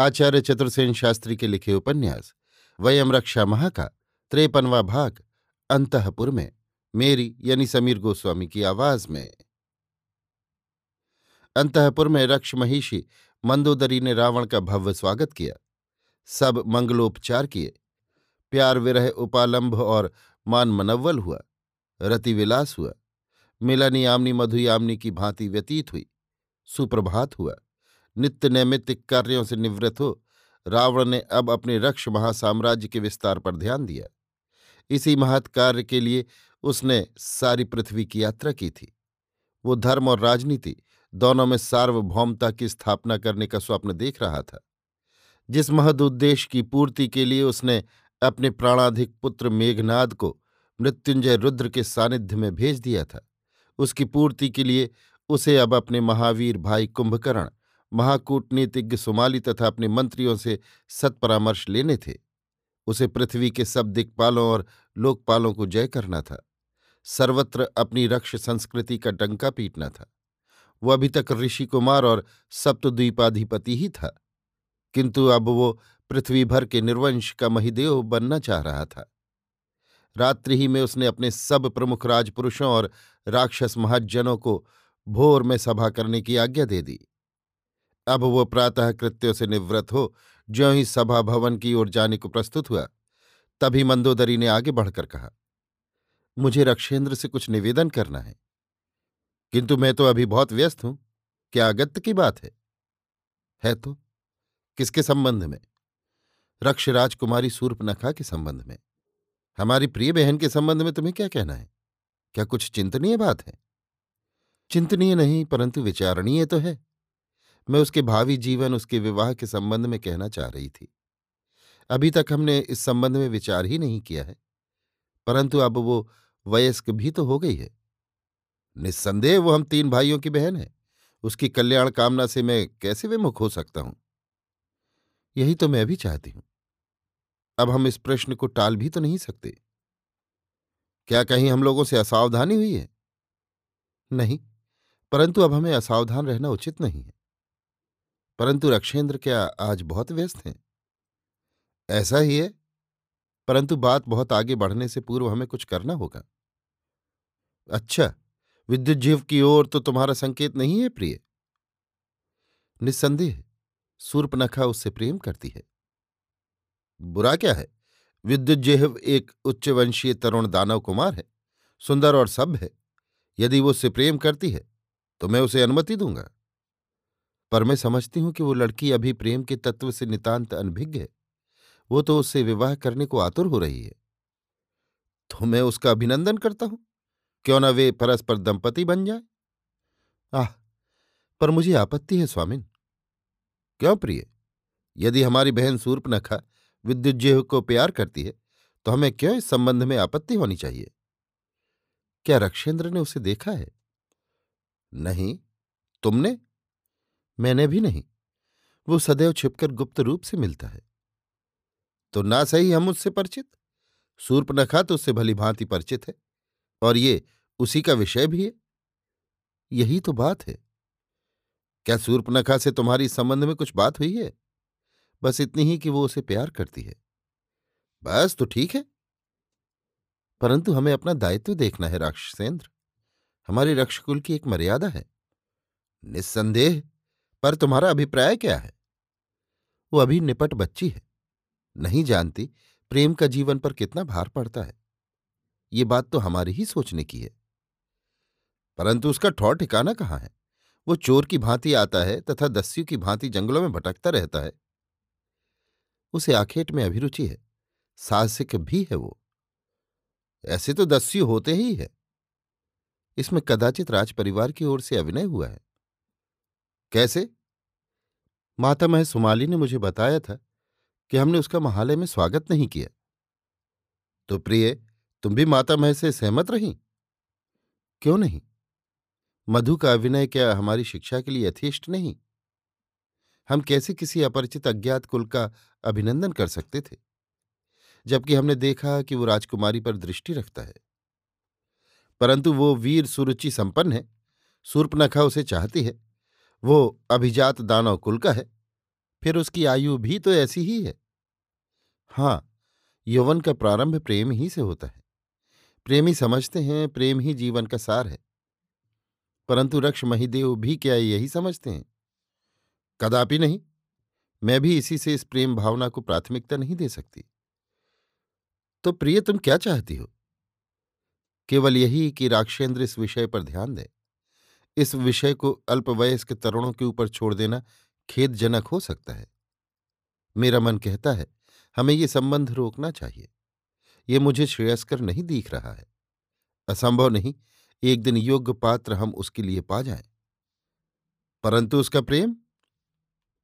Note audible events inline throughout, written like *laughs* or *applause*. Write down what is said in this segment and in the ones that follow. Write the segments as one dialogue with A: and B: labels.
A: आचार्य चतुर्सेन शास्त्री के लिखे उपन्यास, वयम रक्षा महा का त्रेपनवा भाग, अंतपुर में, मेरी यानी समीर गोस्वामी की आवाज़ में। अंतपुर में रक्ष महिषी मंदोदरी ने रावण का भव्य स्वागत किया। सब मंगलोपचार किए। प्यार विरह उपालंभ और मान मनव्वल हुआ। रतिविलास हुआ। मिलनी आमनी मधुयामनी की भांति व्यतीत हुई। सुप्रभात हुआ। नित्य नैमित्तिक कार्यों से निवृत्त हो, रावण ने अब अपने रक्ष महासाम्राज्य के विस्तार पर ध्यान दिया। इसी महत् कार्य के लिए उसने सारी पृथ्वी की यात्रा की थी। वो धर्म और राजनीति दोनों में सार्वभौमता की स्थापना करने का स्वप्न देख रहा था। जिस महद उद्देश्य की पूर्ति के लिए उसने अपने प्राणाधिक पुत्र मेघनाद को मृत्युंजय रुद्र के सानिध्य में भेज दिया था, उसकी पूर्ति के लिए उसे अब अपने महावीर भाई कुंभकर्ण महाकूटनीतिज्ञ सुमाली तथा अपने मंत्रियों से सत्परामर्श लेने थे। उसे पृथ्वी के सब दिक्पालों और लोकपालों को जय करना था। सर्वत्र अपनी रक्ष संस्कृति का डंका पीटना था। वो अभी तक ऋषि कुमार और सप्तद्वीपाधिपति ही था। किंतु अब वो पृथ्वी भर के निर्वंश का महिदेव बनना चाह रहा था। रात्रि ही में उसने अपने सब प्रमुख राजपुरुषों और राक्षस महज्जनों को भोर में सभा करने की आज्ञा दे दी। अब वो प्रातः कृत्यों से निवृत्त हो, ज्यों ही सभा भवन की ओर जाने को प्रस्तुत हुआ, तभी मंदोदरी ने आगे बढ़कर कहा, मुझे रक्षेंद्र से कुछ निवेदन करना है। किंतु मैं तो अभी बहुत व्यस्त हूँ, क्या अगत्य की बात है? है तो। किसके संबंध में? रक्ष राजकुमारी सूर्पनखा के संबंध में। हमारी प्रिय बहन के संबंध में तुम्हें क्या कहना है? क्या कुछ चिंतनीय बात है? चिंतनीय नहीं, परंतु विचारणीय तो है। मैं उसके भावी जीवन, उसके विवाह के संबंध में कहना चाह रही थी। अभी तक हमने इस संबंध में विचार ही नहीं किया है। परंतु अब वो वयस्क भी तो हो गई है। निस्संदेह वो हम तीन भाइयों की बहन है। उसकी कल्याण कामना से मैं कैसे विमुख हो सकता हूँ? यही तो मैं भी चाहती हूँ। अब हम इस प्रश्न को टाल भी तो नहीं सकते। क्या कहीं हम लोगों से असावधानी हुई है? नहीं, परंतु अब हमें असावधान रहना उचित नहीं है। परंतु रक्षेंद्र क्या आज बहुत व्यस्त हैं? ऐसा ही है। परंतु बात बहुत आगे बढ़ने से पूर्व हमें कुछ करना होगा। अच्छा विद्युत जीव की ओर तो तुम्हारा संकेत नहीं है प्रिय। निस्संदेह, सूर्पनखा उससे प्रेम करती है। बुरा क्या है? विद्युत जेहव एक उच्चवंशीय तरुण दानव कुमार है, सुंदर और सभ्य है। यदि वो उससे प्रेम करती है तो मैं उसे अनुमति दूँगा। पर मैं समझती हूँ कि वो लड़की अभी प्रेम के तत्व से नितांत अनभिज्ञ है। वो तो उससे विवाह करने को आतुर हो रही है। तो मैं उसका अभिनंदन करता हूँ। क्यों ना वे परस्पर दंपति बन जाए? आह, पर मुझे आपत्ति है, स्वामिन। क्यों प्रिय? यदि हमारी बहन सूर्पनखा विद्युज्जेह को प्यार करती है तो हमें क्यों इस संबंध में आपत्ति होनी चाहिए? क्या रक्षेंद्र ने उसे देखा है? नहीं। तुमने? मैंने भी नहीं। वो सदैव छिपकर गुप्त रूप से मिलता है। तो ना सही हम उससे परिचित? सूर्पनखा तो उससे भली भांति परिचित है। और ये उसी का विषय भी है। यही तो बात है। क्या सूर्पनखा से तुम्हारी संबंध में कुछ बात हुई है? बस इतनी ही कि वो उसे प्यार करती है। बस तो ठीक है। परंतु हमें अपना दायित्व देखना है, राक्षसेंद्र। हमारे रक्षकुल की एक मर्यादा है। निस्संदेह। पर तुम्हारा अभिप्राय क्या है? वो अभी निपट बच्ची है। नहीं जानती प्रेम का जीवन पर कितना भार पड़ता है। ये बात तो हमारी ही सोचने की है। परंतु उसका ठौर ठिकाना कहाँ है? वो चोर की भांति आता है तथा दस्यु की भांति जंगलों में भटकता रहता है। उसे आखेट में अभिरुचि है। साहसिक भी है वो। ऐसे तो दस्यु होते ही है। इसमें कदाचित राज परिवार की ओर से अभिनय हुआ है। कैसे? माता मह सुमाली ने मुझे बताया था कि हमने उसका महालय में स्वागत नहीं किया। तो प्रिय, तुम भी माता मह से सहमत रही? क्यों नहीं? मधु का अभिनय क्या हमारी शिक्षा के लिए यथेष्ट नहीं? हम कैसे किसी अपरिचित अज्ञात कुल का अभिनंदन कर सकते थे? जबकि हमने देखा कि वो राजकुमारी पर दृष्टि रखता है। परंतु वो वीर सुरुचि संपन्न है, सूर्पनखा उसे चाहती है। वो अभिजात दानव कुल का है। फिर उसकी आयु भी तो ऐसी ही है। हाँ यौवन का प्रारंभ प्रेम ही से होता है। प्रेमी समझते हैं, प्रेम ही जीवन का सार है। परंतु रक्ष महिदेव भी क्या यही समझते हैं? कदापि नहीं। मैं भी इसी से इस प्रेम भावना को प्राथमिकता नहीं दे सकती। तो प्रिय, तुम क्या चाहती हो? केवल यही कि राक्षेंद्र इस विषय पर ध्यान दे। इस विषय को अल्पवयस्क तरुणों के ऊपर छोड़ देना खेदजनक हो सकता है। मेरा मन कहता है, हमें ये संबंध रोकना चाहिए। ये मुझे श्रेयस्कर नहीं दिख रहा है। असंभव नहीं, एक दिन योग्य पात्र हम उसके लिए पा जाएँ। परंतु उसका प्रेम?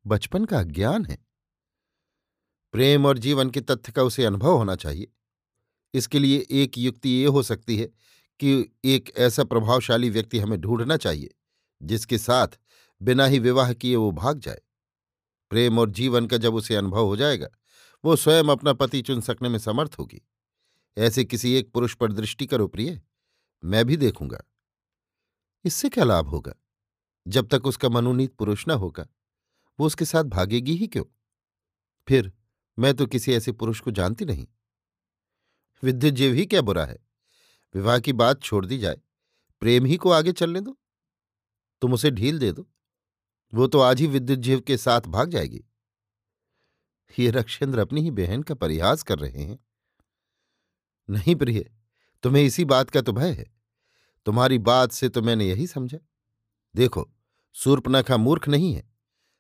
A: बचपन का ज्ञान है। प्रेम और जीवन के तथ्य का उसे अनुभव होना चाहिए। इसके लिए एक युक्ति ये हो सकती है कि एक ऐसा प्रभावशाली व्यक्ति हमें ढूंढना चाहिए, जिसके साथ बिना ही विवाह किए वो भाग जाए। प्रेम और जीवन का जब उसे अनुभव हो जाएगा, वो स्वयं अपना पति चुन सकने में समर्थ होगी। ऐसे किसी एक पुरुष पर दृष्टि करो प्रिय, मैं भी देखूँगा। इससे क्या लाभ होगा? जब तक उसका मनोनीत पुरुष न होगा, वो उसके साथ भागेगी ही क्यों? फिर मैं तो किसी ऐसे पुरुष को जानती नहीं। विद्युत जीव ही क्या बुरा है? विवाह की बात छोड़ दी जाए। प्रेम ही को आगे चलने दो। तुम उसे ढील दे दो। वो तो आज ही विद्युत जीव के साथ भाग जाएगी। ये रक्षेंद्र अपनी ही बहन का परिहास कर रहे हैं। नहीं प्रिय, तुम्हें इसी बात का तो भय है। तुम्हारी बात से तो मैंने यही समझा। देखो, सूर्पनखा मूर्ख नहीं है।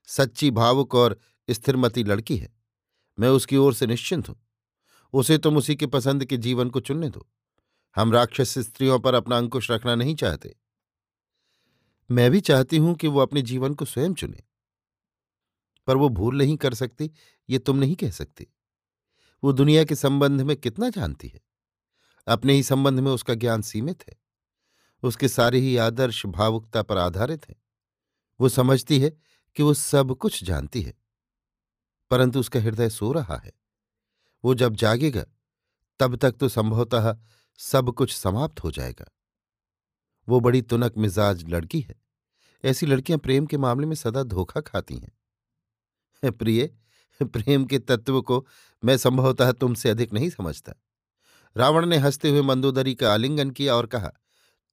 A: सच्ची भावुक और स्थिरमती लड़की है। मैं उसकी ओर से निश्चिंत हूँ। उसे तुम उसी के पसंद के जीवन को चुनने दो। हम राक्षस स्त्रियों पर अपना अंकुश रखना नहीं चाहते। मैं भी चाहती हूँ कि वो अपने जीवन को स्वयं चुने। पर वो भूल नहीं कर सकती, ये तुम नहीं कह सकती। वो दुनिया के संबंध में कितना जानती है? अपने ही संबंध में उसका ज्ञान सीमित है। उसके सारे ही आदर्श भावुकता पर आधारित हैं। वो समझती है कि वो सब कुछ जानती है। परंतु उसका हृदय सो रहा है। वो जब जागेगा, तब तक तो संभवतः सब कुछ समाप्त हो जाएगा। वो बड़ी तुनक मिजाज लड़की है। ऐसी लड़कियाँ प्रेम के मामले में सदा धोखा खाती हैं। *laughs* प्रिय, प्रेम के तत्व को मैं संभवतः तुमसे अधिक नहीं समझता। रावण ने हँसते हुए मंदोदरी का आलिंगन किया और कहा,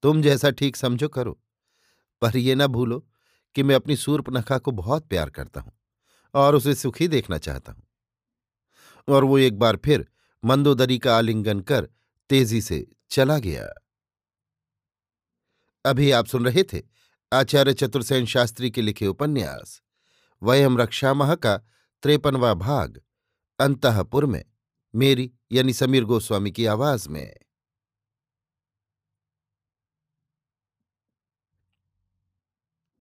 A: तुम जैसा ठीक समझो करो, पर यह ना भूलो कि मैं अपनी सूर्पनखा को बहुत प्यार करता हूँ और उसे सुखी देखना चाहता हूँ। और वो एक बार फिर मंदोदरी का आलिंगन कर तेज़ी से चला गया। अभी आप सुन रहे थे आचार्य चतुर्सेन शास्त्री के लिखे उपन्यास, वयम रक्षामह का त्रेपनवा भाग, अंतपुर में, मेरी यानी समीर गोस्वामी की आवाज़ में।